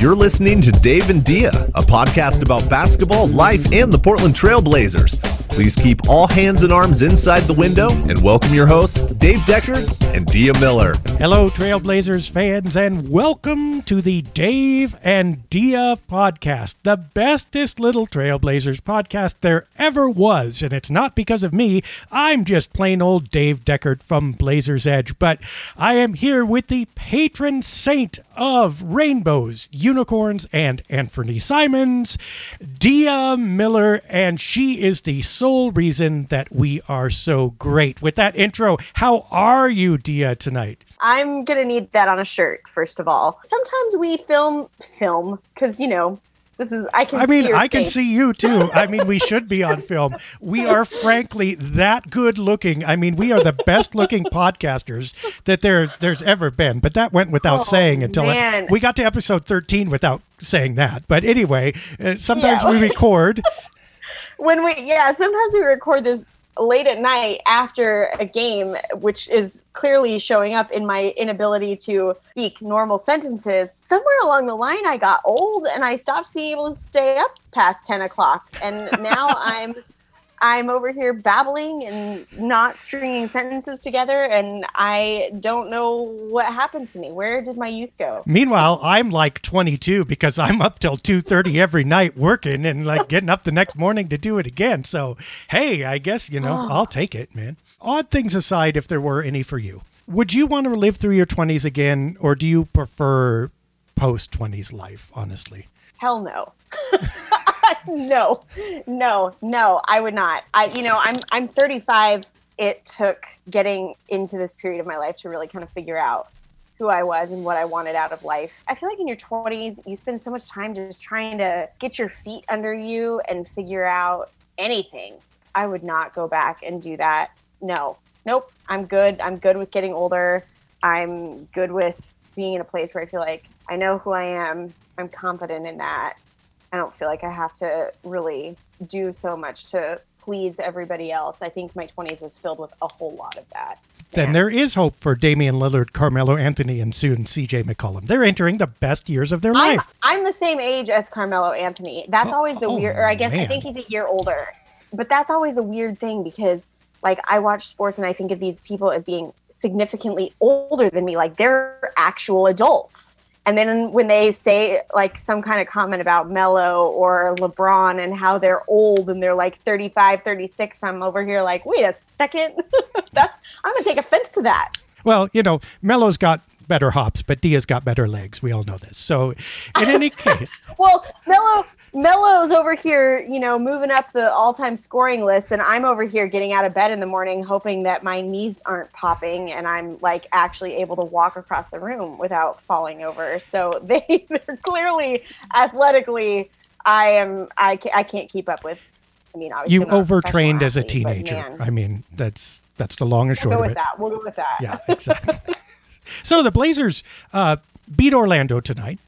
You're listening to Dave and Dia, a podcast about basketball, life, and the Portland Trailblazers. Please keep all hands and arms inside the window and welcome your hosts, Dave Deckard and Dia Miller. Hello, Trailblazers fans, and welcome to the Dave and Dia podcast, the bestest little Trailblazers podcast there ever was. And it's not because of me, I'm just plain old Dave Deckard from Blazers Edge, but I am here with the patron saint of rainbows, unicorns, and Anfernee Simons, Dia Miller, and she is the sole reason that we are so great. With that intro, how are you, Dia, tonight? I'm gonna need that on a shirt first of all. Sometimes we film film because you know this is I can. I mean, I can see you too. I mean, we should be on film. We are frankly that good looking. I mean, we are the best looking podcasters that there's there's ever been. But that went without Oh, saying until I- we got to episode 13 without saying that. But anyway, uh, sometimes Yeah. we record. when we yeah sometimes we record this late at night after a game which is clearly showing up in my inability to speak normal sentences somewhere along the line i got old and i stopped being able to stay up past 10 o'clock. And now i'm i'm over here babbling and not stringing sentences together and i don't know what happened to me where did my youth go Meanwhile, I'm like 22 because I'm up till 2:30 every night working and like getting up the next morning to do it again. So, hey, I guess, you know, ah. I'll take it, man. Odd things aside if there were any for you. Would you want to live through your 20s again or do you prefer post 20s life, honestly? Hell no. No. No. No i would not. I you know i'm i'm 35 it took getting into this period of my life to really kind of figure out who i was and what i wanted out of life. I feel like in your 20s you spend so much time just trying to get your feet under you and figure out anything. I would not go back and do that. No. Nope. I'm good. I'm good with getting older. I'm good with being in a place where i feel like i know who i am i'm confident in that I don't feel like I have to really do so much to please everybody else. I think my 20s was filled with a whole lot of that. Then there is hope for Damian Lillard, Carmelo Anthony, and soon CJ McCollum. They're entering the best years of their I'm, life. I'm the same age as Carmelo Anthony. That's Oh, always the oh, weird, or I guess I think he's a year older. But that's always a weird thing because, like, I watch sports and I think of these people as being significantly older than me. Like, they're actual adults. And then when they say like some kind of comment about Melo or LeBron and how they're old and they're like 35, 36, I'm over here like, wait a second. That's I'm gonna take offense to that. Well, you know, Melo's got better hops, but Dia's got better legs. We all know this. So, in any case, Well, Melo Melo's over here, you know, moving up the all-time scoring list, and I'm over here getting out of bed in the morning, hoping that my knees aren't popping, and I'm like actually able to walk across the room without falling over. So they they're clearly athletically, I am I can't, I can't keep up with. I mean, obviously you overtrained professional as a teenager. man, I mean, that's that's the long and we'll short go of with it. that. We'll go with that. Yeah, exactly. so the Blazers uh, beat Orlando tonight.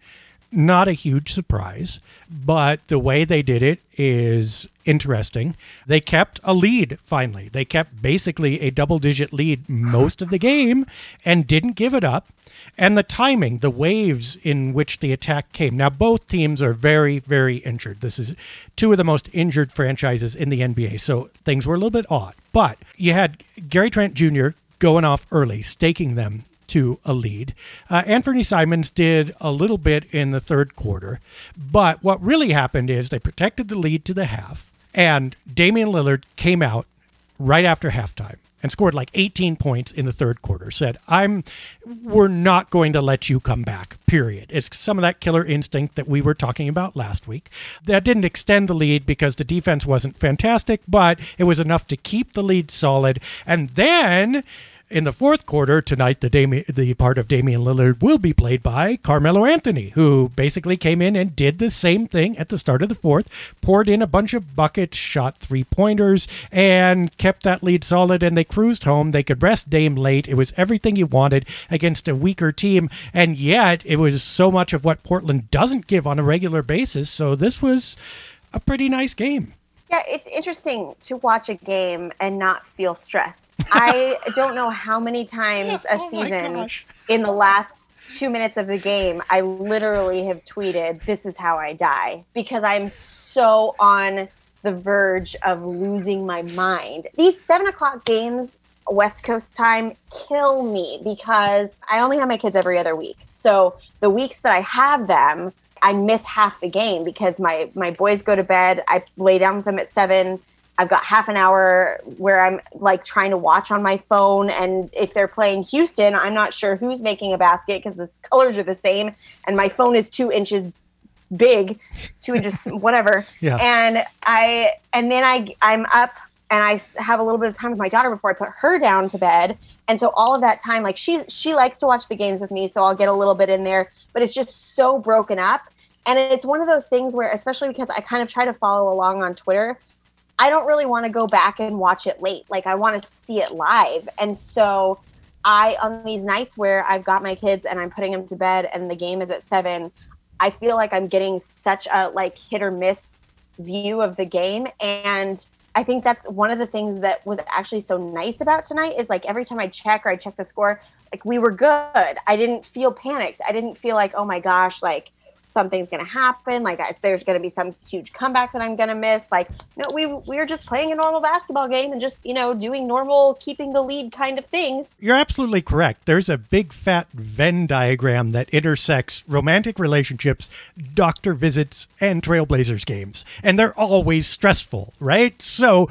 not a huge surprise, but the way they did it is interesting. They kept a lead finally. They kept basically a double digit lead most of the game and didn't give it up. And the timing, the waves in which the attack came. Now, both teams are very, very injured. This is two of the most injured franchises in the NBA. So things were a little bit odd. But you had Gary Trent Jr. going off early, staking them to a lead. Uh, Anfernee Simons did a little bit in the third quarter, but what really happened is they protected the lead to the half, and Damian Lillard came out right after halftime and scored like 18 points in the third quarter said i'm we're not going to let you come back period it's some of that killer instinct that we were talking about last week that didn't extend the lead because the defense wasn't fantastic but it was enough to keep the lead solid and then in the fourth quarter tonight, the the part of Damian Lillard will be played by Carmelo Anthony, who basically came in and did the same thing at the start of the fourth, poured in a bunch of buckets, shot three pointers, and kept that lead solid. And they cruised home. They could rest Dame late. It was everything you wanted against a weaker team, and yet it was so much of what Portland doesn't give on a regular basis. So this was a pretty nice game. Yeah, it's interesting to watch a game and not feel stressed. I don't know how many times a Oh season gosh. in the last two minutes of the game, I literally have tweeted, This is how I die, because I'm so on the verge of losing my mind. These seven o'clock games, West Coast time, kill me because I only have my kids every other week. So the weeks that I have them, I miss half the game because my my boys go to bed. I lay down with them at seven. I've got half an hour where I'm like trying to watch on my phone, and if they're playing Houston, I'm not sure who's making a basket because the colors are the same, and my phone is two inches big, two inches whatever. Yeah. And I and then I I'm up and I have a little bit of time with my daughter before I put her down to bed. And so all of that time, like she she likes to watch the games with me, so I'll get a little bit in there. But it's just so broken up, and it's one of those things where, especially because I kind of try to follow along on Twitter, I don't really want to go back and watch it late. Like I want to see it live, and so I on these nights where I've got my kids and I'm putting them to bed and the game is at seven, I feel like I'm getting such a like hit or miss view of the game and I think that's one of the things that was actually so nice about tonight is like every time I check or I check the score, like we were good. I didn't feel panicked. I didn't feel like, oh my gosh, like something's going to happen. Like there's going to be some huge comeback that I'm going to miss. Like no, we we were just playing a normal basketball game and just you know doing normal, keeping the lead kind of things. You're absolutely correct. There's a big fat Venn diagram that intersects romantic relationships, doctor visits, and Trailblazers games. And they're always stressful, right? So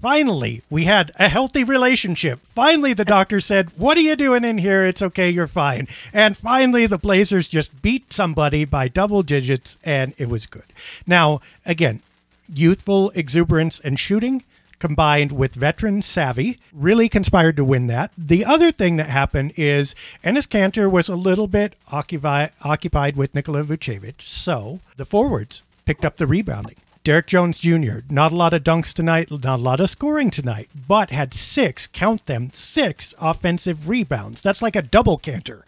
finally, we had a healthy relationship. Finally, the doctor said, What are you doing in here? It's okay, you're fine. And finally, the Blazers just beat somebody by double digits, and it was good. Now, again, youthful exuberance and shooting combined with veteran savvy really conspired to win that. The other thing that happened is Enes Kanter was a little bit occupi- occupied with Nikola Vucevic, so the forwards picked up the rebounding. Derrick Jones Jr., not a lot of dunks tonight, not a lot of scoring tonight, but had six, count them, six offensive rebounds. That's like a double Kanter.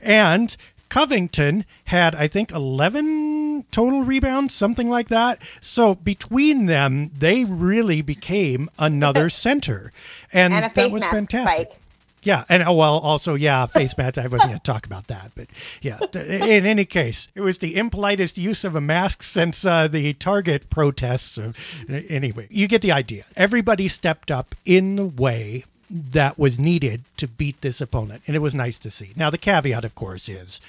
And Covington had, I think, 11 total rebounds, something like that. So between them, they really became another center. And, And that was fantastic. spike. Yeah, and oh, well, also, yeah, face mask. I wasn't going to talk about that, but yeah. In any case, it was the impolitest use of a mask since uh, the Target protests. Anyway, you get the idea. Everybody stepped up in the way that was needed to beat this opponent, and it was nice to see. Now, the caveat, of course, is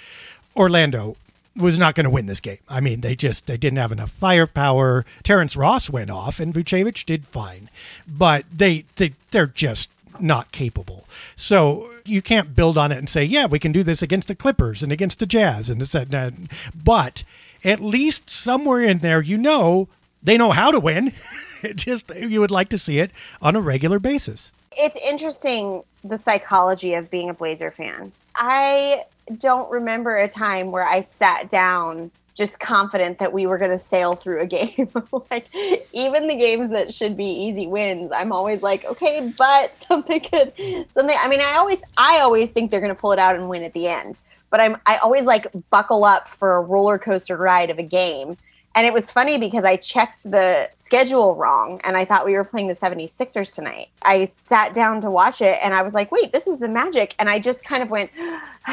Orlando was not going to win this game. I mean, they just they didn't have enough firepower. Terrence Ross went off, and Vucevic did fine, but they they they're just not capable. So you can't build on it and say, yeah, we can do this against the Clippers and against the Jazz, and it's that. But at least somewhere in there, you know, they know how to win. It just you would like to see it on a regular basis. It's interesting the psychology of being a Blazer fan. I don't remember a time where I sat down just confident that we were going to sail through a game. like even the games that should be easy wins, I'm always like, okay, but something could something I mean, I always I always think they're going to pull it out and win at the end. but I'm I always like buckle up for a roller coaster ride of a game. And it was funny because I checked the schedule wrong and I thought we were playing the 76ers tonight. I sat down to watch it and I was like, wait, this is the magic. And I just kind of went,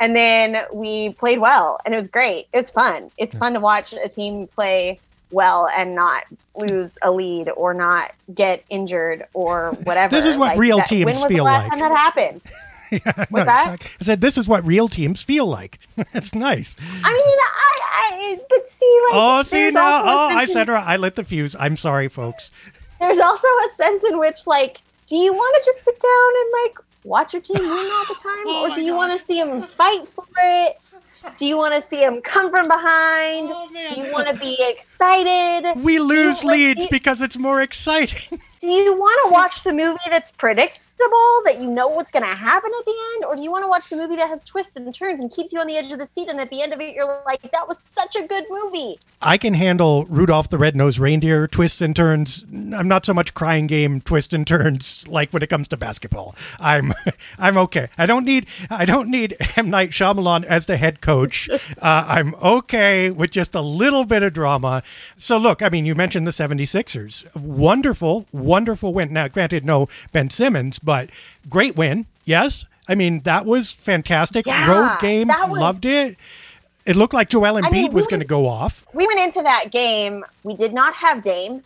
and then we played well and it was great. It was fun. It's fun to watch a team play well and not lose a lead or not get injured or whatever. This is what Like, real that- teams when was feel the last like. time that happened? Yeah, What's that? exactly. I said, this is what real teams feel like. it's nice. I mean, I, I, but see, like, Oh, see now. Oh, I sense in- said. I lit the fuse. I'm sorry, folks. There's also a sense in which, like, do you want to just sit down and like watch your team win all the time, Oh or do you want to see them fight for it? Do you want to see them come from behind? Oh. Do you want to be excited? We lose like, leads you- because it's more exciting. Do you want to watch the movie that's predictable, that you know what's going to happen at the end? Or do you want to watch the movie that has twists and turns and keeps you on the edge of the seat? And at the end of it, you're like, that was such a good movie. I can handle Rudolph the Red-Nosed Reindeer twists and turns. I'm not so much crying game twists and turns like when it comes to basketball. I'm I'm okay. I don't need I don't need M Night Shyamalan as the head coach. Uh, I'm okay with just a little bit of drama. So look, I mean, you mentioned the 76ers. Wonderful, wonderful win. Now, granted, no Ben Simmons, but great win. Yes. I mean, that was fantastic. Yeah, Road game. was- Loved it. It looked like Joel Embiid mean, we was going to go off. we went into that game. We did not have Dame.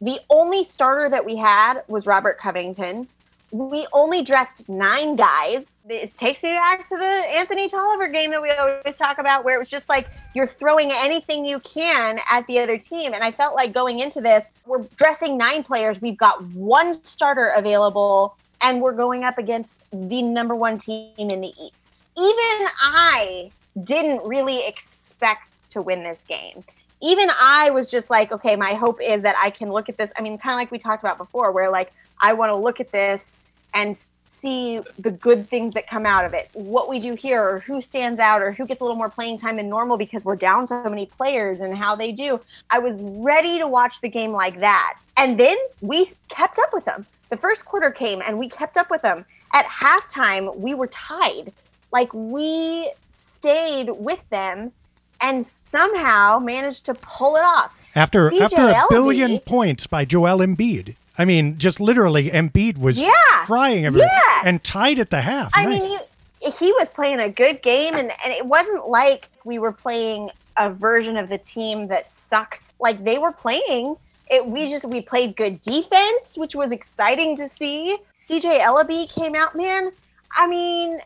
The only starter that we had was Robert Covington. We only dressed nine guys. This takes me back to the Anthony Tolliver game that we always talk about, where it was just like you're throwing anything you can at the other team. And I felt like going into this, we're dressing nine players. We've got one starter available, and we're going up against the number one team in the East. Even I didn't really expect to win this game. Even I was just like, okay, my hope is that I can look at this. I mean, kind of like we talked about before, where like I want to look at this and see the good things that come out of it. What we do here, or who stands out, or who gets a little more playing time than normal because we're down so many players and how they do. I was ready to watch the game like that. And then we kept up with them. The first quarter came and we kept up with them. At halftime, we were tied. Like we stayed with them and somehow managed to pull it off. After CJ after a billion points by Joel Embiid. I mean, just literally, Embiid was Yeah, frying yeah. and tied at the half. I Nice. mean, he, he was playing a good game, and, and it wasn't like we were playing a version of the team that sucked. Like they were playing. It, we just we played good defense, which was exciting to see. CJ Elleby came out, man. I mean,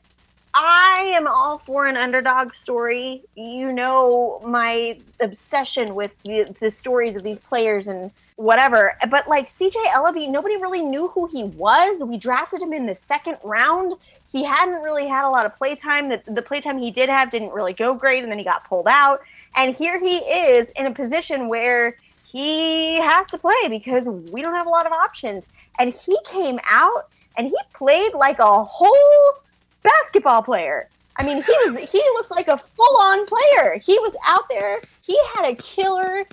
I am all for an underdog story. You know my obsession with the, the stories of these players and whatever. But like CJ Elleby, nobody really knew who he was. We drafted him in the second round. He hadn't really had a lot of playtime. The, the playtime he did have didn't really go great, and then he got pulled out. And here he is in a position where he has to play because we don't have a lot of options. And he came out and he played like a whole basketball player. I mean, he was he looked like a full-on player. He was out there. He had a killer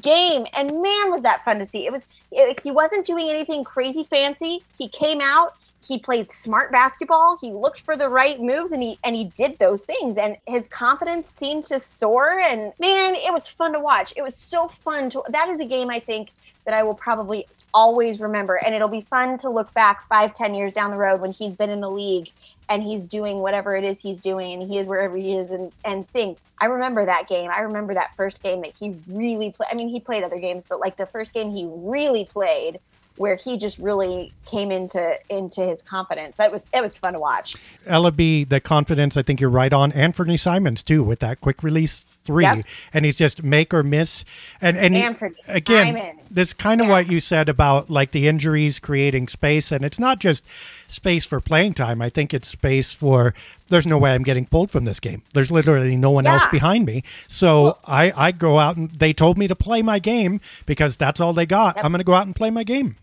game and man was that fun to see. It was it, he wasn't doing anything crazy fancy. He came out, he played smart basketball, he looked for the right moves and he and he did those things and his confidence seemed to soar and man, it was fun to watch. It was so fun to that is a game I think that I will probably always remember and it'll be fun to look back five, ten years down the road when he's been in the league and he's doing whatever it is he's doing and he is wherever he is and, and think i remember that game i remember that first game that he really played i mean he played other games but like the first game he really played where he just really came into into his confidence that was it was fun to watch Elleby, the confidence, I think you're right on. Anthony Simons too, with that quick release three, Yep. and he's just make or miss. And and he- again, that's kind of Yeah. what you said about like the injuries creating space, and it's not just space for playing time. I think it's space for there's no way I'm getting pulled from this game. There's literally no one else behind me, so I I go out and they told me to play my game because that's all they got. I'm going to go out and play my game.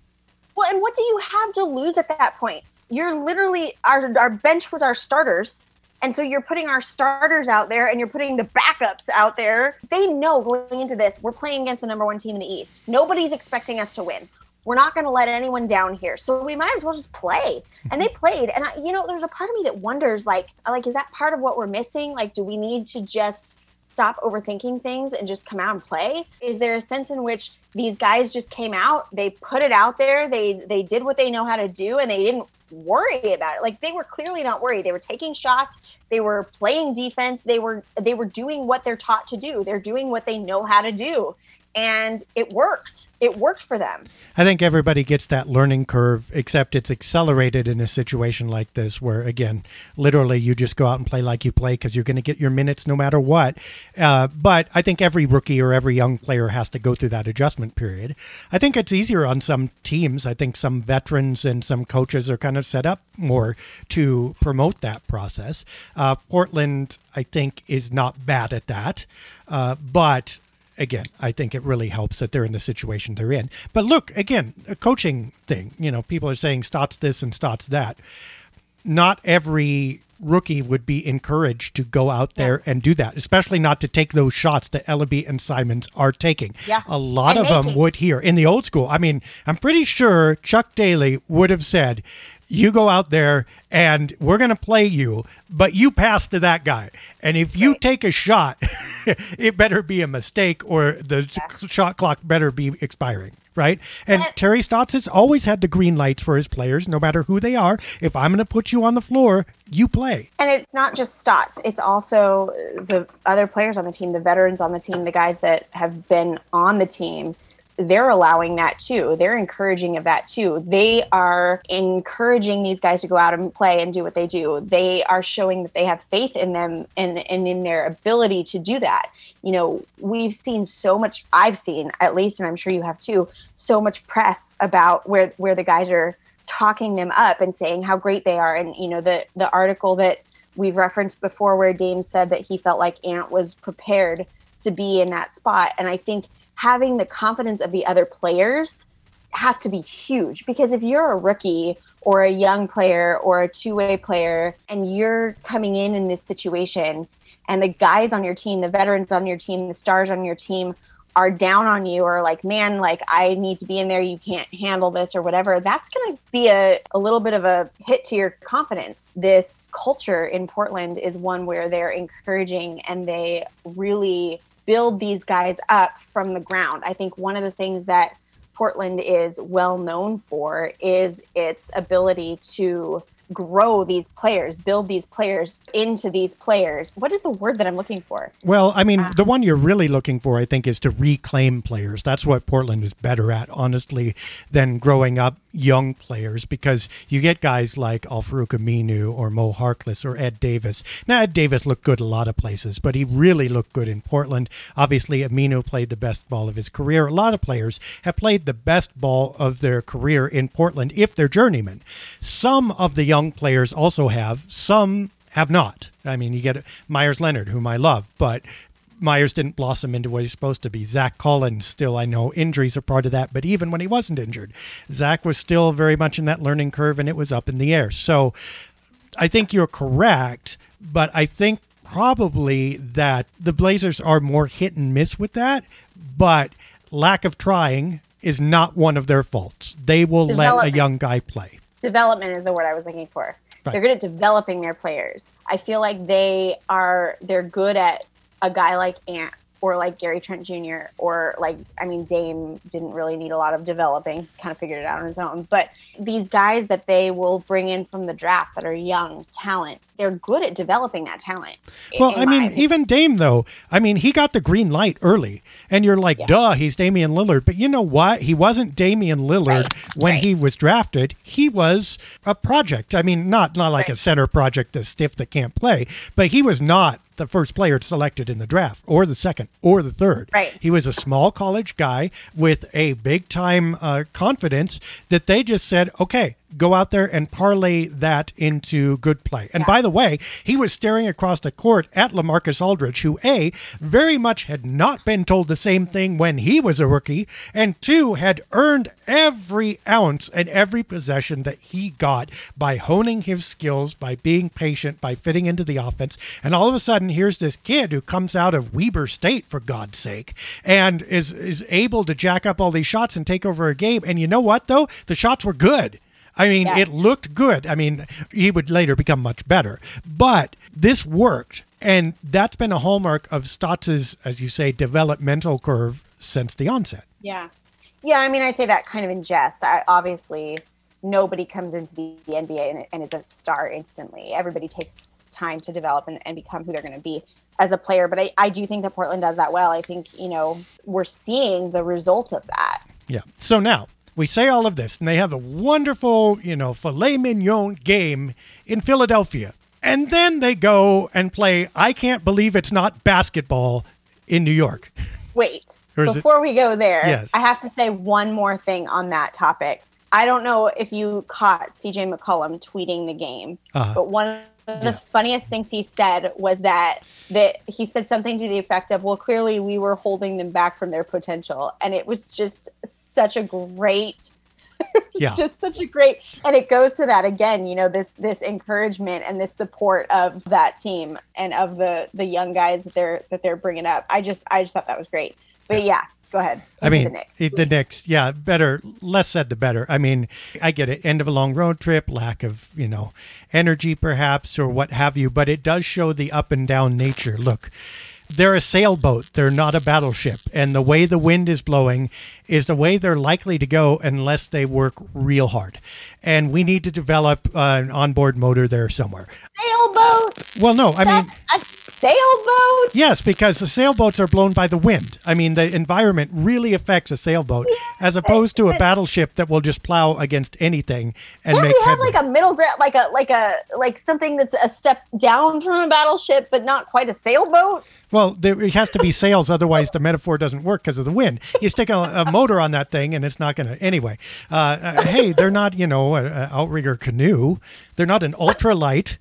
Well, and what do you have to lose at that point? You're literally our our bench was our starters. And so you're putting our starters out there and you're putting the backups out there. They know going into this, we're playing against the number one team in the East. Nobody's expecting us to win. we're not going to let anyone down here. So we might as well just play. And they played. And I, you know, there's a part of me that wonders like like is that part of what we're missing? Like do we need to just stop overthinking things and just come out and play? Is there a sense in which these guys just came out, they put it out there, they they did what they know how to do and they didn't worry about it. Like they were clearly not worried. They were taking shots, they were playing defense, they were they were doing what they're taught to do. They're doing what they know how to do and it worked. It worked for them. I think everybody gets that learning curve, except it's accelerated in a situation like this, where again, literally, you just go out and play like you play because you're going to get your minutes no matter what. Uh, but I think every rookie or every young player has to go through that adjustment period. I think it's easier on some teams. I think some veterans and some coaches are kind of set up more to promote that process. Uh, Portland, I think, is not bad at that, uh, but again, I think it really helps that they're in the situation they're in. But look, again, a coaching thing. You know, people are saying Stotts this and Stotts that. Not every rookie would be encouraged to go out there yeah. and do that, especially not to take those shots that Elleby and Simons are taking. Yeah. A lot and of them would here in the old school. I mean, I'm pretty sure Chuck Daly would have said, you go out there and we're going to play you, but you pass to that guy. And if you take a shot, it better be a mistake or the yeah. shot clock better be expiring. Right. And Terry Stotts has always had the green lights for his players, no matter who they are. If I'm going to put you on the floor, you play. And it's not just Stotts, it's also the other players on the team, the veterans on the team, the guys that have been on the team they're allowing that too. They're encouraging of that too. They are encouraging these guys to go out and play and do what they do. They are showing that they have faith in them and, and in their ability to do that. You know, we've seen so much, I've seen at least, and I'm sure you have too, so much press about where, where the guys are talking them up and saying how great they are. And, you know, the, the article that we've referenced before where Dame said that he felt like Ant was prepared to be in that spot. And I think – having the confidence of the other players has to be huge. Because if you're a rookie or a young player or a two-way player and you're coming in in this situation and the guys on your team the veterans on your team the stars on your team are down on you or like man like i need to be in there. You can't handle this or whatever that's going to be a, a little bit of a hit to your confidence. This culture in portland is one where they're encouraging and they really build these guys up from the ground. I think one of the things that Portland is well known for is its ability to grow these players, build these players into these players. What is the word that I'm looking for? Well, I mean, uh, the one you're really looking for, I think, is to reclaim players. That's what Portland is better at, honestly, than growing up young players because you get guys like Al-Farouq Aminu or Mo Harkless or Ed Davis. Now, Ed Davis looked good a lot of places, but he really looked good in Portland. Obviously, Aminu played the best ball of his career. A lot of players have played the best ball of their career in Portland if they're journeymen. Some of the young young players also have. Some have not. I mean, you get Meyers Leonard, whom I love, but Meyers didn't blossom into what he's supposed to be. Zach Collins, still, I know injuries are part of that, but even when he wasn't injured, Zach was still very much in that learning curve and it was up in the air. So I think you're correct, but I think probably that the Blazers are more hit and miss with that, but lack of trying is not one of their faults. They will let a young guy play development is the word I was looking for. Right. They're good at developing their players. I feel like they are they're good at a guy like Ant or like Gary Trent Jr. or like I mean Dame didn't really need a lot of developing, kind of figured it out on his own. But these guys that they will bring in from the draft that are young talent, they're good at developing that talent. Well, I mean, even Dame though, I mean, he got the green light early, and you're like, yeah. duh, he's Damian Lillard. But you know what? He wasn't Damian Lillard right. when right. he was drafted. He was a project. I mean, not not like right. a center project, a stiff that can't play, but he was not the first player selected in the draft, or the second, or the third. Right. He was a small college guy with a big time uh, confidence that they just said, okay, go out there and parlay that into good play. And by the way, he was staring across the court at Lamarcus Aldridge, who A, very much had not been told the same thing when he was a rookie, and two, had earned every ounce and every possession that he got by honing his skills, by being patient, by fitting into the offense. And all of a sudden, here's this kid who comes out of Weber State, for God's sake, and is is able to jack up all these shots and take over a game. And you know what, though? The shots were good. I mean, Yeah. it looked good. I mean, he would later become much better, but this worked. And that's been a hallmark of Stotts's, as you say, developmental curve since the onset. Yeah. Yeah, I mean, I say that kind of in jest. I, obviously, nobody comes into the, the NBA and, and is a star instantly. Everybody takes time to develop and, and become who they're going to be as a player. But I, I do think that Portland does that well. I think, you know, we're seeing the result of that. Yeah. So now we say all of this, and they have a wonderful, you know, filet mignon game in Philadelphia. And then they go and play, I can't believe it's not basketball in New York. Wait, Or is it- before we go there, Yes. I have to say one more thing on that topic. I don't know if you caught CJ McCollum tweeting the game, Uh-huh. but one of the funniest things he said was that that he said something to the effect of, "Well, clearly we were holding them back from their potential," and it was just such a great Yeah. just such a great and it goes to that again you know this this encouragement and this support of that team and of the the young guys that they're that they're bringing up. I just i just thought that was great. But yeah go ahead I mean, the Knicks. the Knicks, yeah, better, less said the better. I mean, I get it. End of a long road trip, lack of, you know, energy perhaps, or what have you, but it does show the up and down nature. Look, they're a sailboat, they're not a battleship. And the way the wind is blowing is the way they're likely to go unless they work real hard. And we need to develop uh, an onboard motor there somewhere. sailboats Well, no, I mean, a sailboat Yes, because the sailboats are blown by the wind. I mean, the environment really affects a sailboat as opposed to a battleship that will just plow against anything and Can't make we have headway. like a middle ground, like a like a like something that's a step down from a battleship, but not quite a sailboat? well, there, it has to be sails, otherwise the metaphor doesn't work because of the wind. You stick a, a motor on that thing, and it's not going to. Anyway, uh, uh, hey, they're not, you know, an uh, uh, outrigger canoe. They're not an ultralight.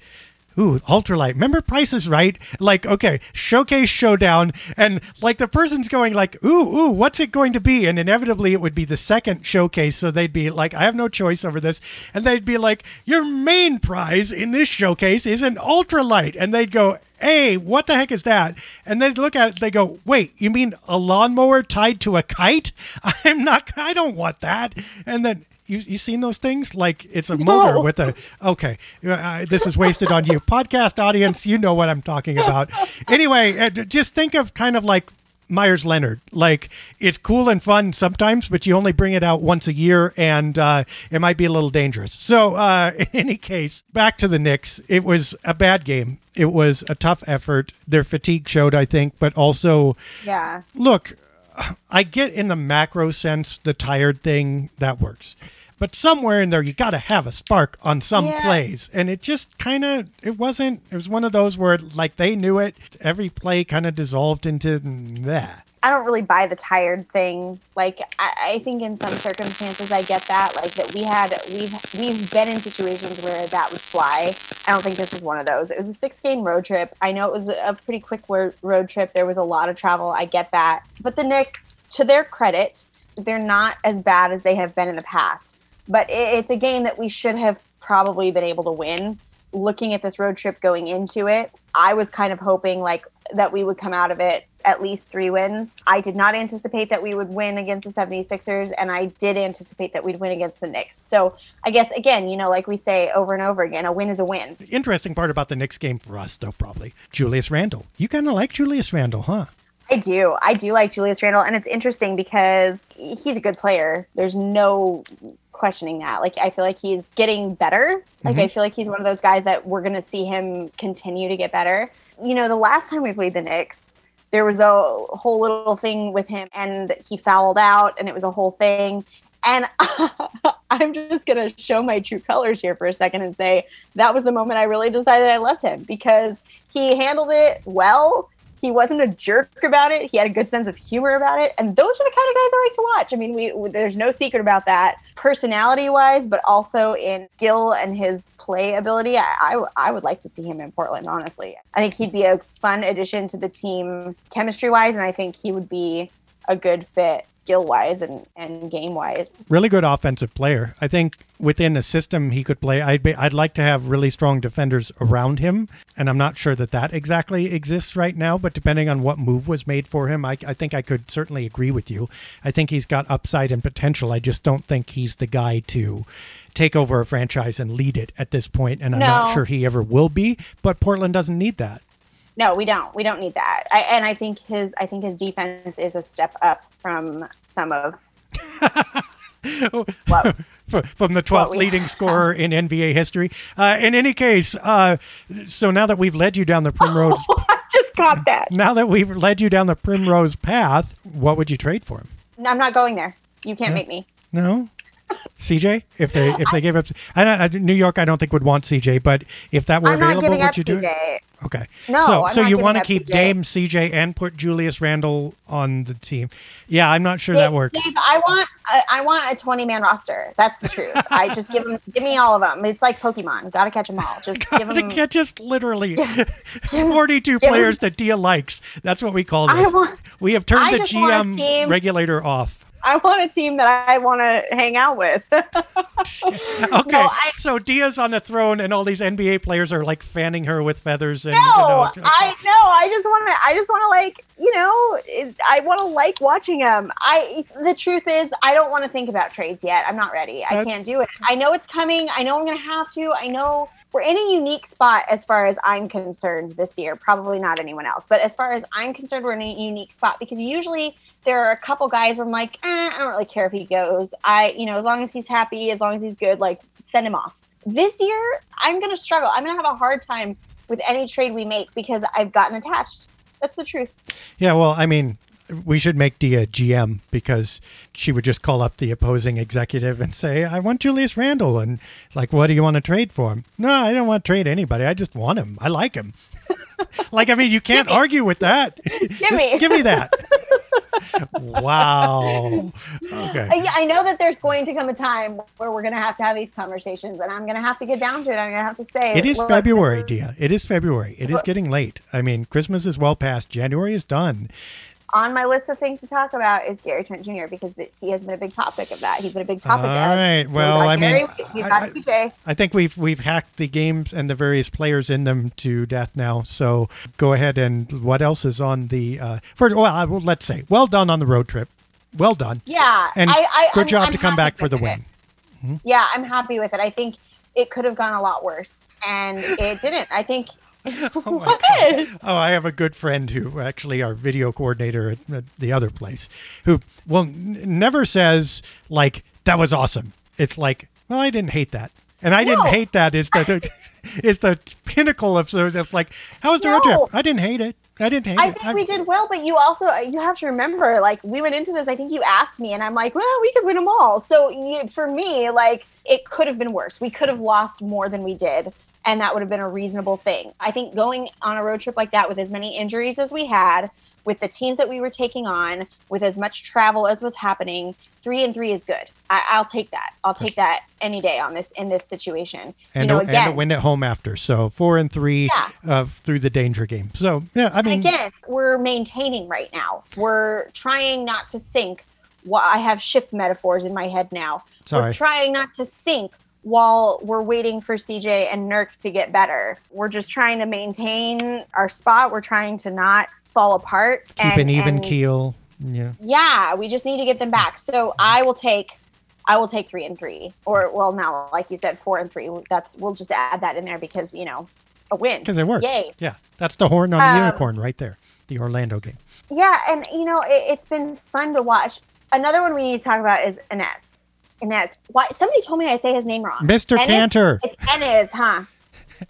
Ooh, ultralight. Remember Price is Right? Like, okay, showcase showdown, and like the person's going like, ooh, ooh, what's it going to be? And inevitably it would be the second showcase, so they'd be like, I have no choice over this, and they'd be like, your main prize in this showcase is an ultralight, and they'd go, hey, what the heck is that? And they'd look at it, they go, wait, you mean a lawnmower tied to a kite? I'm not, I don't want that. And then you you seen those things? Like it's a motor with a okay. Uh, this is wasted on you, podcast audience. You know what I'm talking about. Anyway, uh, just think of kind of like Meyers Leonard. Like it's cool and fun sometimes, but you only bring it out once a year, and uh, it might be a little dangerous. So, uh, in any case, back to the Knicks. It was a bad game. It was a tough effort. Their fatigue showed, I think, but also Yeah. look, I get in the macro sense the tired thing that works. But somewhere in there you got to have a spark on some Yeah. plays and it just kind of it wasn't it was one of those where like they knew it every play kind of dissolved into that. I don't really buy the tired thing. Like I, I think in some circumstances I get that. Like that we had we've we've been in situations where that would fly. I don't think this is one of those. It was a six game road trip. I know it was a pretty quick road trip. There was a lot of travel. I get that. But the Knicks, to their credit, they're not as bad as they have been in the past. But it, it's a game that we should have probably been able to win. Looking at this road trip going into it, I was kind of hoping like that we would come out of it at least three wins. I did not anticipate that we would win against the 76ers, and I did anticipate that we'd win against the Knicks. So I guess, again, you know, like we say over and over again, a win is a win. The interesting part about the Knicks game for us though probably Julius Randle. You kind of like Julius Randle, huh? I do. I do like Julius Randle, and it's interesting because he's a good player. There's no questioning that. Like, I feel like he's getting better. Like, I mm-hmm. feel like he's one of those guys that we're going to see him continue to get better. You know, the last time we played the Knicks, there was a whole little thing with him, and he fouled out, and it was a whole thing. And I'm just going to show my true colors here for a second and say that was the moment I really decided I loved him because he handled it well He wasn't a jerk about it. He had a good sense of humor about it, and those are the kind of guys I like to watch. I mean, we there's no secret about that, personality wise, but also in skill and his play ability. I, I I would like to see him in Portland. Honestly, I think he'd be a fun addition to the team chemistry wise, and I think he would be a good fit skill wise and, and game wise. Really good offensive player. I think within a system he could play. I'd be, I'd like to have really strong defenders around him, and I'm not sure that that exactly exists right now. But depending on what move was made for him, I, I think I could certainly agree with you. I think he's got upside and potential. I just don't think he's the guy to take over a franchise and lead it at this point, and I'm No. not sure he ever will be. But Portland doesn't need that. No, we don't. We don't need that. I, and I think his I think his defense is a step up from some of what From the 12th What we leading scorer in NBA history. Uh, in any case, uh, so now that we've led you down the primrose I just got that. Now that we've led you down the primrose path, what would you trade for him? I'm not going there. You can't make me. No, CJ. If they if they gave up, I, I, New York, I don't think would want CJ, but if that were I'm available, would you do it? Okay. No, so I'm so you want to keep CJ. Dame, CJ, and put Julius Randle on the team? Yeah, I'm not sure that works. Dave, I want I, I want a 20 man roster. That's the truth. I just give them give me all of them. It's like Pokemon. Got to catch them all. Just give them. get just literally 42 Give players that Dia likes. That's what we call I this. want- we have turned the just want a GM regulator off. I want a team that I want to hang out with. Okay, No, I- so Dia's on the throne, and all these NBA players are like fanning her with feathers. And No, you know, I no. I just want to. I just want to like you know. it- I want to like watching them. I. The truth is, I don't want to think about trades yet. I'm not ready. I can't do it. I know it's coming. I know I'm gonna have to. I know we're in a unique spot as far as I'm concerned this year. Probably not anyone else, but as far as I'm concerned, we're in a unique spot because usually there are a couple guys where I'm like, eh, I don't really care if he goes. I, you know, as long as he's happy, as long as he's good, like send him off. This year, I'm gonna struggle. I'm gonna have a hard time with any trade we make because I've gotten attached. That's the truth. Yeah, well, I mean, we should make Dia GM because she would just call up the opposing executive and say, "I want Julius Randle. and it's like, "What do you want to trade for him?" No, I don't want to trade anybody. I just want him. I like him. like, I mean, you can't argue with that. Just me. give me that. wow. Okay. Uh, I, I know that there's going to come a time where we're gonna have to have these conversations, and I'm gonna have to get down to it. I'm gonna have to say It is look, February, Dia. It is February. It is getting late. I mean, Christmas is well past. January is done. On my list of things to talk about is Gary Trent Jr. because the, he has been a big topic of that. He's been a big topic. All of right. Well, I mean, Gary, we've I- got I- CJ. I think we've we've hacked the games and the various players in them to death now. So go ahead and what else is on the uh, for well, I will let's say well done on the road trip, well done, Yeah, and I, I, good I'm- job I'm to come back for the it. win. Yeah, I'm happy with it. I think it could have gone a lot worse, and it didn't. I think. Oh, What? God. oh, I have a good friend who actually our video coordinator at, at the other place, who well n- never says like that was awesome. It's like well, I didn't hate that, and I didn't No. hate that. Is the is the pinnacle of so it's like how was the road trip? I didn't hate it. I didn't hate it. I it. think we did well, but you also uh, you have to remember, like we went into this. I think you asked me, and I'm like, well, we could win them all. So you, for me, like it could have been worse. We could have lost more than we did, and that would have been a reasonable thing. I think going on a road trip like that with as many injuries as we had, with the teams that we were taking on, with as much travel as was happening, three and three is good. I, I'll take that. I'll take that any day on this in this situation. and, you know, a, again, and a win at home after. So four and three Yeah. uh, through the danger game. So yeah, I mean, And again, we're maintaining right now. We're trying not to sink. Well, I have ship metaphors in my head now. Sorry. We're trying not to sink while we're waiting for CJ and Nurk to get better. We're just trying to maintain our spot. We're trying to not fall apart. keep and, an even and- keel. Yeah. Yeah, we just need to get them back. So I will take. I will take three and three, or well, now like you said, four and three. That's we'll just add that in there because you know, a win. Because it works. Yay! Yeah, that's the horn on the Um, unicorn right there. The Orlando game. Yeah, and you know, it, it's been fun to watch. Another one we need to talk about is Ines. Ines. Why somebody told me I say his name wrong. Mr. Enes? Kanter. It's Ennis, huh?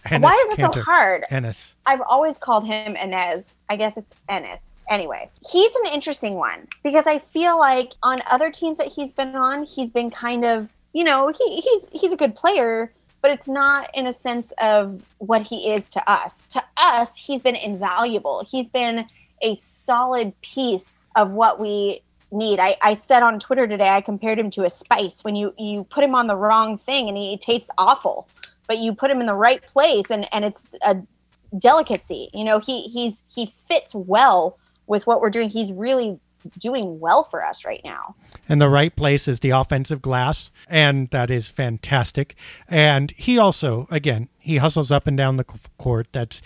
Ennis Why is it Kanter. so hard? Ennis. I've always called him Inez. I guess it's Ennis. Anyway, he's an interesting one because I feel like on other teams that he's been on, he's been kind of, you know, he, he's he's a good player, but it's not in a sense of what he is to us. To us, he's been invaluable. He's been a solid piece of what we need. I, I said on Twitter today, I compared him to a spice. When you, you put him on the wrong thing and he tastes awful, but you put him in the right place and, and it's a delicacy. You know, he he's he fits well with what we're doing. He's really doing well for us right now. And the right place is the offensive glass, and that is fantastic. And he also, again, he hustles up and down the court. That's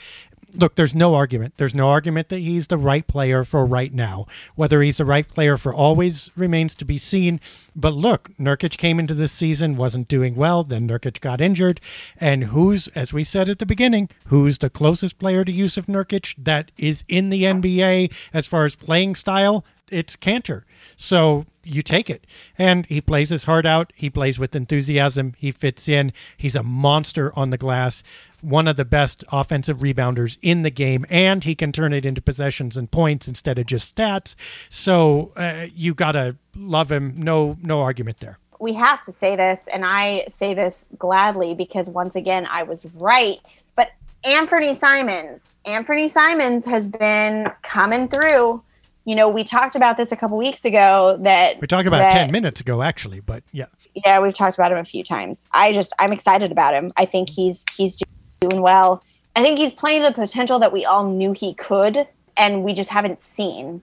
look, there's no argument. There's no argument that he's the right player for right now. Whether he's the right player for always remains to be seen. But look, Nurkic came into this season, wasn't doing well. Then Nurkic got injured. And who's, as we said at the beginning, who's the closest player to Jusuf Nurkic that is in the NBA as far as playing style? It's Kanter. So you take it. And he plays his heart out. He plays with enthusiasm. He fits in. He's a monster on the glass one of the best offensive rebounders in the game, and he can turn it into possessions and points instead of just stats. So uh, you gotta love him. No, no argument there. We have to say this, and I say this gladly because once again I was right. But Anfernee Simons, Anfernee Simons has been coming through. You know, we talked about this a couple weeks ago. That we talked about that, ten minutes ago, actually. But yeah, yeah, we've talked about him a few times. I just I'm excited about him. I think he's he's doing well. I think he's playing to the potential that we all knew he could, and we just haven't seen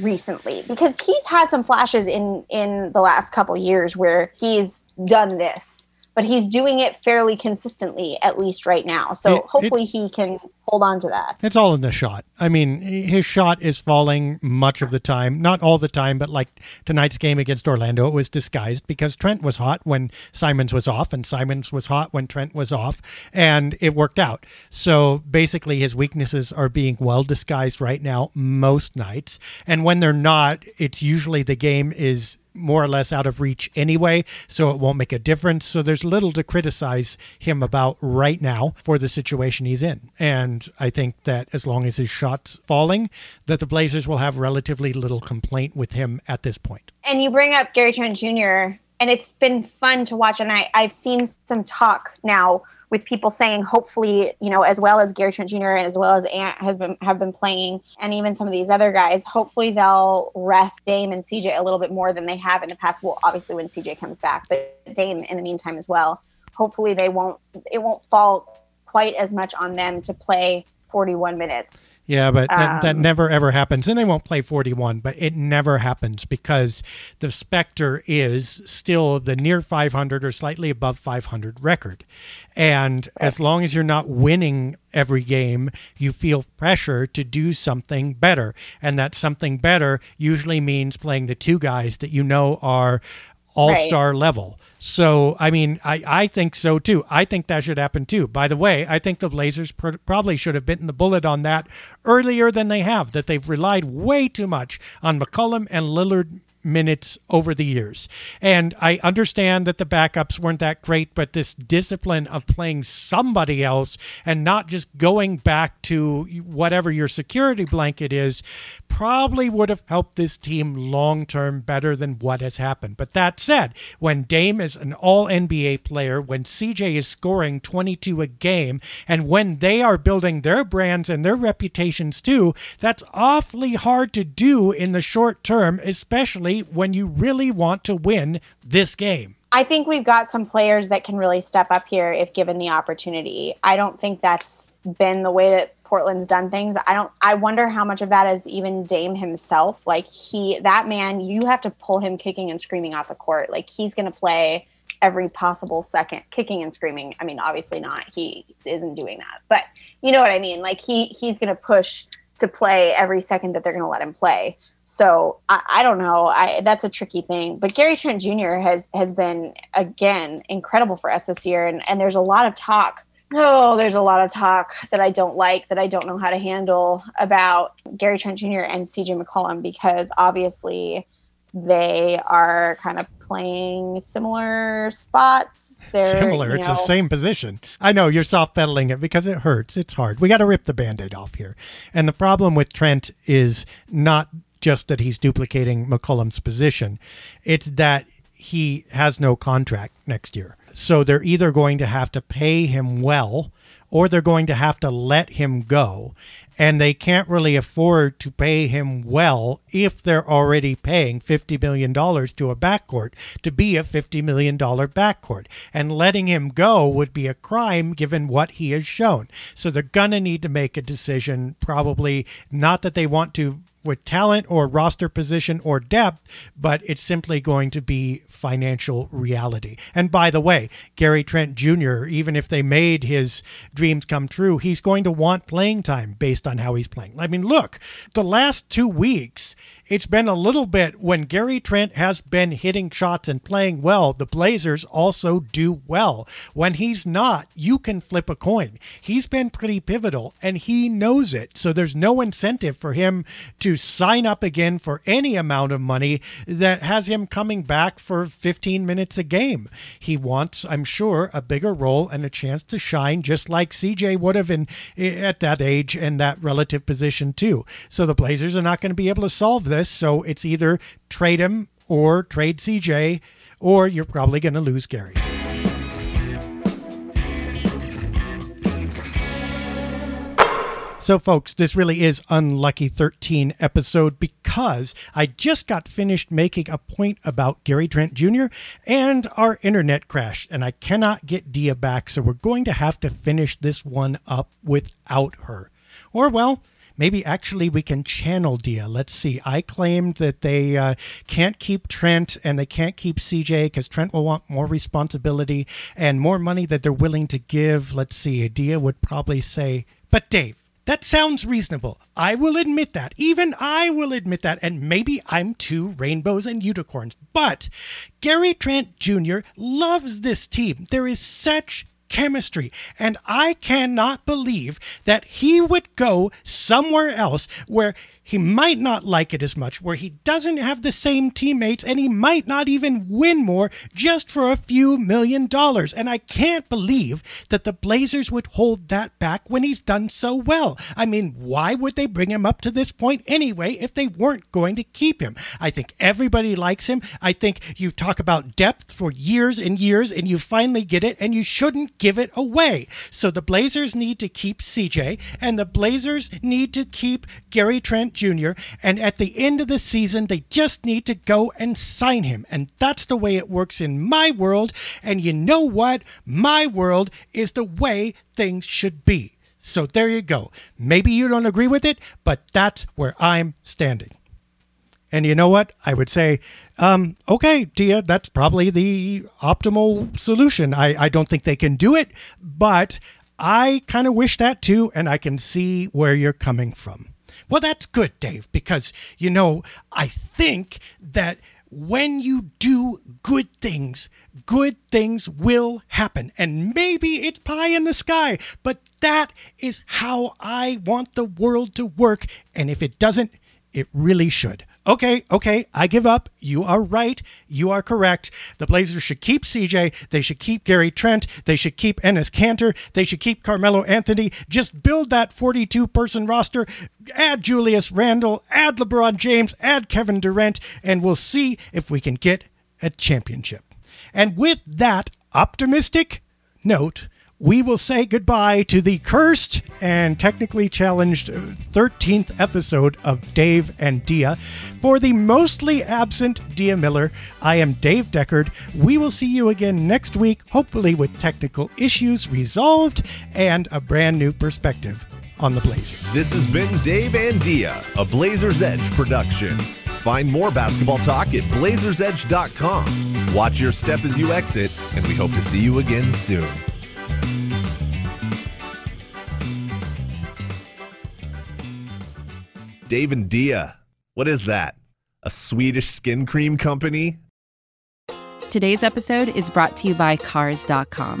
recently because he's had some flashes in in the last couple years where he's done this, but he's doing it fairly consistently at least right now. So it, hopefully it, he can hold on to that. It's all in the shot. I mean, his shot is falling much of the time, not all the time, but like tonight's game against Orlando, it was disguised because Trent was hot when Simons was off, and Simons was hot when Trent was off, and it worked out. So basically, his weaknesses are being well disguised right now most nights, and when they're not, it's usually the game is more or less out of reach anyway, so it won't make a difference. So there's little to criticize him about right now for the situation he's in. And I think that as long as his shot's falling, that the Blazers will have relatively little complaint with him at this point. And you bring up Gary Trent Jr., and it's been fun to watch. And I, I've seen some talk now with people saying hopefully you know as well as Gary Trent Jr. and as well as Ant has been have been playing and even some of these other guys hopefully they'll rest Dame and CJ a little bit more than they have in the past well obviously when CJ comes back but Dame in the meantime as well hopefully they won't it won't fall quite as much on them to play 41 minutes. Yeah, but that, um, that never ever happens. And they won't play 41, but it never happens because the Spectre is still the near 500 or slightly above 500 record. And as long as you're not winning every game, you feel pressure to do something better. And that something better usually means playing the two guys that you know are all star right. level. So, I mean, I, I think so too. I think that should happen too. By the way, I think the Blazers pr- probably should have bitten the bullet on that earlier than they have, that they've relied way too much on McCollum and Lillard minutes over the years. And I understand that the backups weren't that great, but this discipline of playing somebody else and not just going back to whatever your security blanket is probably would have helped this team long term better than what has happened. But that said, when Dame is an all NBA player, when CJ is scoring 22 a game, and when they are building their brands and their reputations too, that's awfully hard to do in the short term, especially when you really want to win this game. I think we've got some players that can really step up here if given the opportunity. I don't think that's been the way that Portland's done things. I don't I wonder how much of that is even Dame himself. Like he that man, you have to pull him kicking and screaming off the court. Like he's going to play every possible second kicking and screaming. I mean, obviously not. He isn't doing that. But you know what I mean? Like he he's going to push to play every second that they're going to let him play. So I, I, don't know. I that's a tricky thing. But Gary Trent Jr. has has been again incredible for us this year, and and there's a lot of talk. Oh, there's a lot of talk that I don't like that I don't know how to handle about Gary Trent Jr. and CJ McCollum because obviously they are kind of playing similar spots. They're, similar. It's know, the same position. I know you're soft pedaling it because it hurts. It's hard. We got to rip the band aid off here. And the problem with Trent is not just that he's duplicating McCollum's position. It's that he has no contract next year. So they're either going to have to pay him well or they're going to have to let him go. and they can't really afford to pay him well if they're already paying $50 million to a backcourt to be a $50 million backcourt. And letting him go would be a crime given what he has shown. So they're going to need to make a decision, probably not that they want to with talent or roster position or depth, but it's simply going to be financial reality. And by the way, Gary Trent Jr., even if they made his dreams come true, he's going to want playing time based on how he's playing. I mean, look, the last two weeks, it's been a little bit when Gary Trent has been hitting shots and playing well, the Blazers also do well. When he's not, you can flip a coin. He's been pretty pivotal and he knows it. So there's no incentive for him to sign up again for any amount of money that has him coming back for 15 minutes a game. He wants, I'm sure, a bigger role and a chance to shine just like CJ would have in at that age and that relative position too. So the Blazers are not going to be able to solve this this. So it's either trade him or trade CJ, or you're probably going to lose Gary. So, folks, this really is Unlucky 13 episode because I just got finished making a point about Gary Trent Jr. and our internet crash, and I cannot get Dia back, so we're going to have to finish this one up without her. Or, well, maybe actually we can channel Dia. Let's see. I claimed that they uh, can't keep Trent and they can't keep CJ because Trent will want more responsibility and more money that they're willing to give. Let's see. Dia would probably say, but Dave, that sounds reasonable. I will admit that. Even I will admit that. And maybe I'm too rainbows and unicorns. But Gary Trent Jr. loves this team. There is such chemistry. And I cannot believe that he would go somewhere else where he might not like it as much, where he doesn't have the same teammates and he might not even win more just for a few million dollars. And I can't believe that the Blazers would hold that back when he's done so well. I mean, why would they bring him up to this point anyway if they weren't going to keep him? I think everybody likes him. I think you talk about depth for years and years and you finally get it and you shouldn't give it away. So the Blazers need to keep CJ and the Blazers need to keep Gary Trent Jr. And at the end of the season, they just need to go and sign him. And that's the way it works in my world. And you know what? My world is the way things should be. So there you go. Maybe you don't agree with it, but that's where I'm standing. And you know what? I would say, um, okay, Dia, that's probably the optimal solution. I, I don't think they can do it, but I kind of wish that too, and I can see where you're coming from. Well, that's good, Dave, because, you know, I think that when you do good things, good things will happen. And maybe it's pie in the sky, but that is how I want the world to work. And if it doesn't, it really should okay, okay, I give up. You are right. You are correct. The Blazers should keep CJ. They should keep Gary Trent. They should keep Enes Kanter. They should keep Carmelo Anthony. Just build that 42 person roster. Add Julius Randle. Add LeBron James. Add Kevin Durant. And we'll see if we can get a championship. And with that optimistic note, we will say goodbye to the cursed and technically challenged 13th episode of Dave and Dia. For the mostly absent Dia Miller, I am Dave Deckard. We will see you again next week, hopefully with technical issues resolved and a brand new perspective on the Blazers. This has been Dave and Dia, a Blazers Edge production. Find more basketball talk at blazersedge.com. Watch your step as you exit, and we hope to see you again soon. Dave and Dia. What is that? A Swedish skin cream company? Today's episode is brought to you by Cars.com.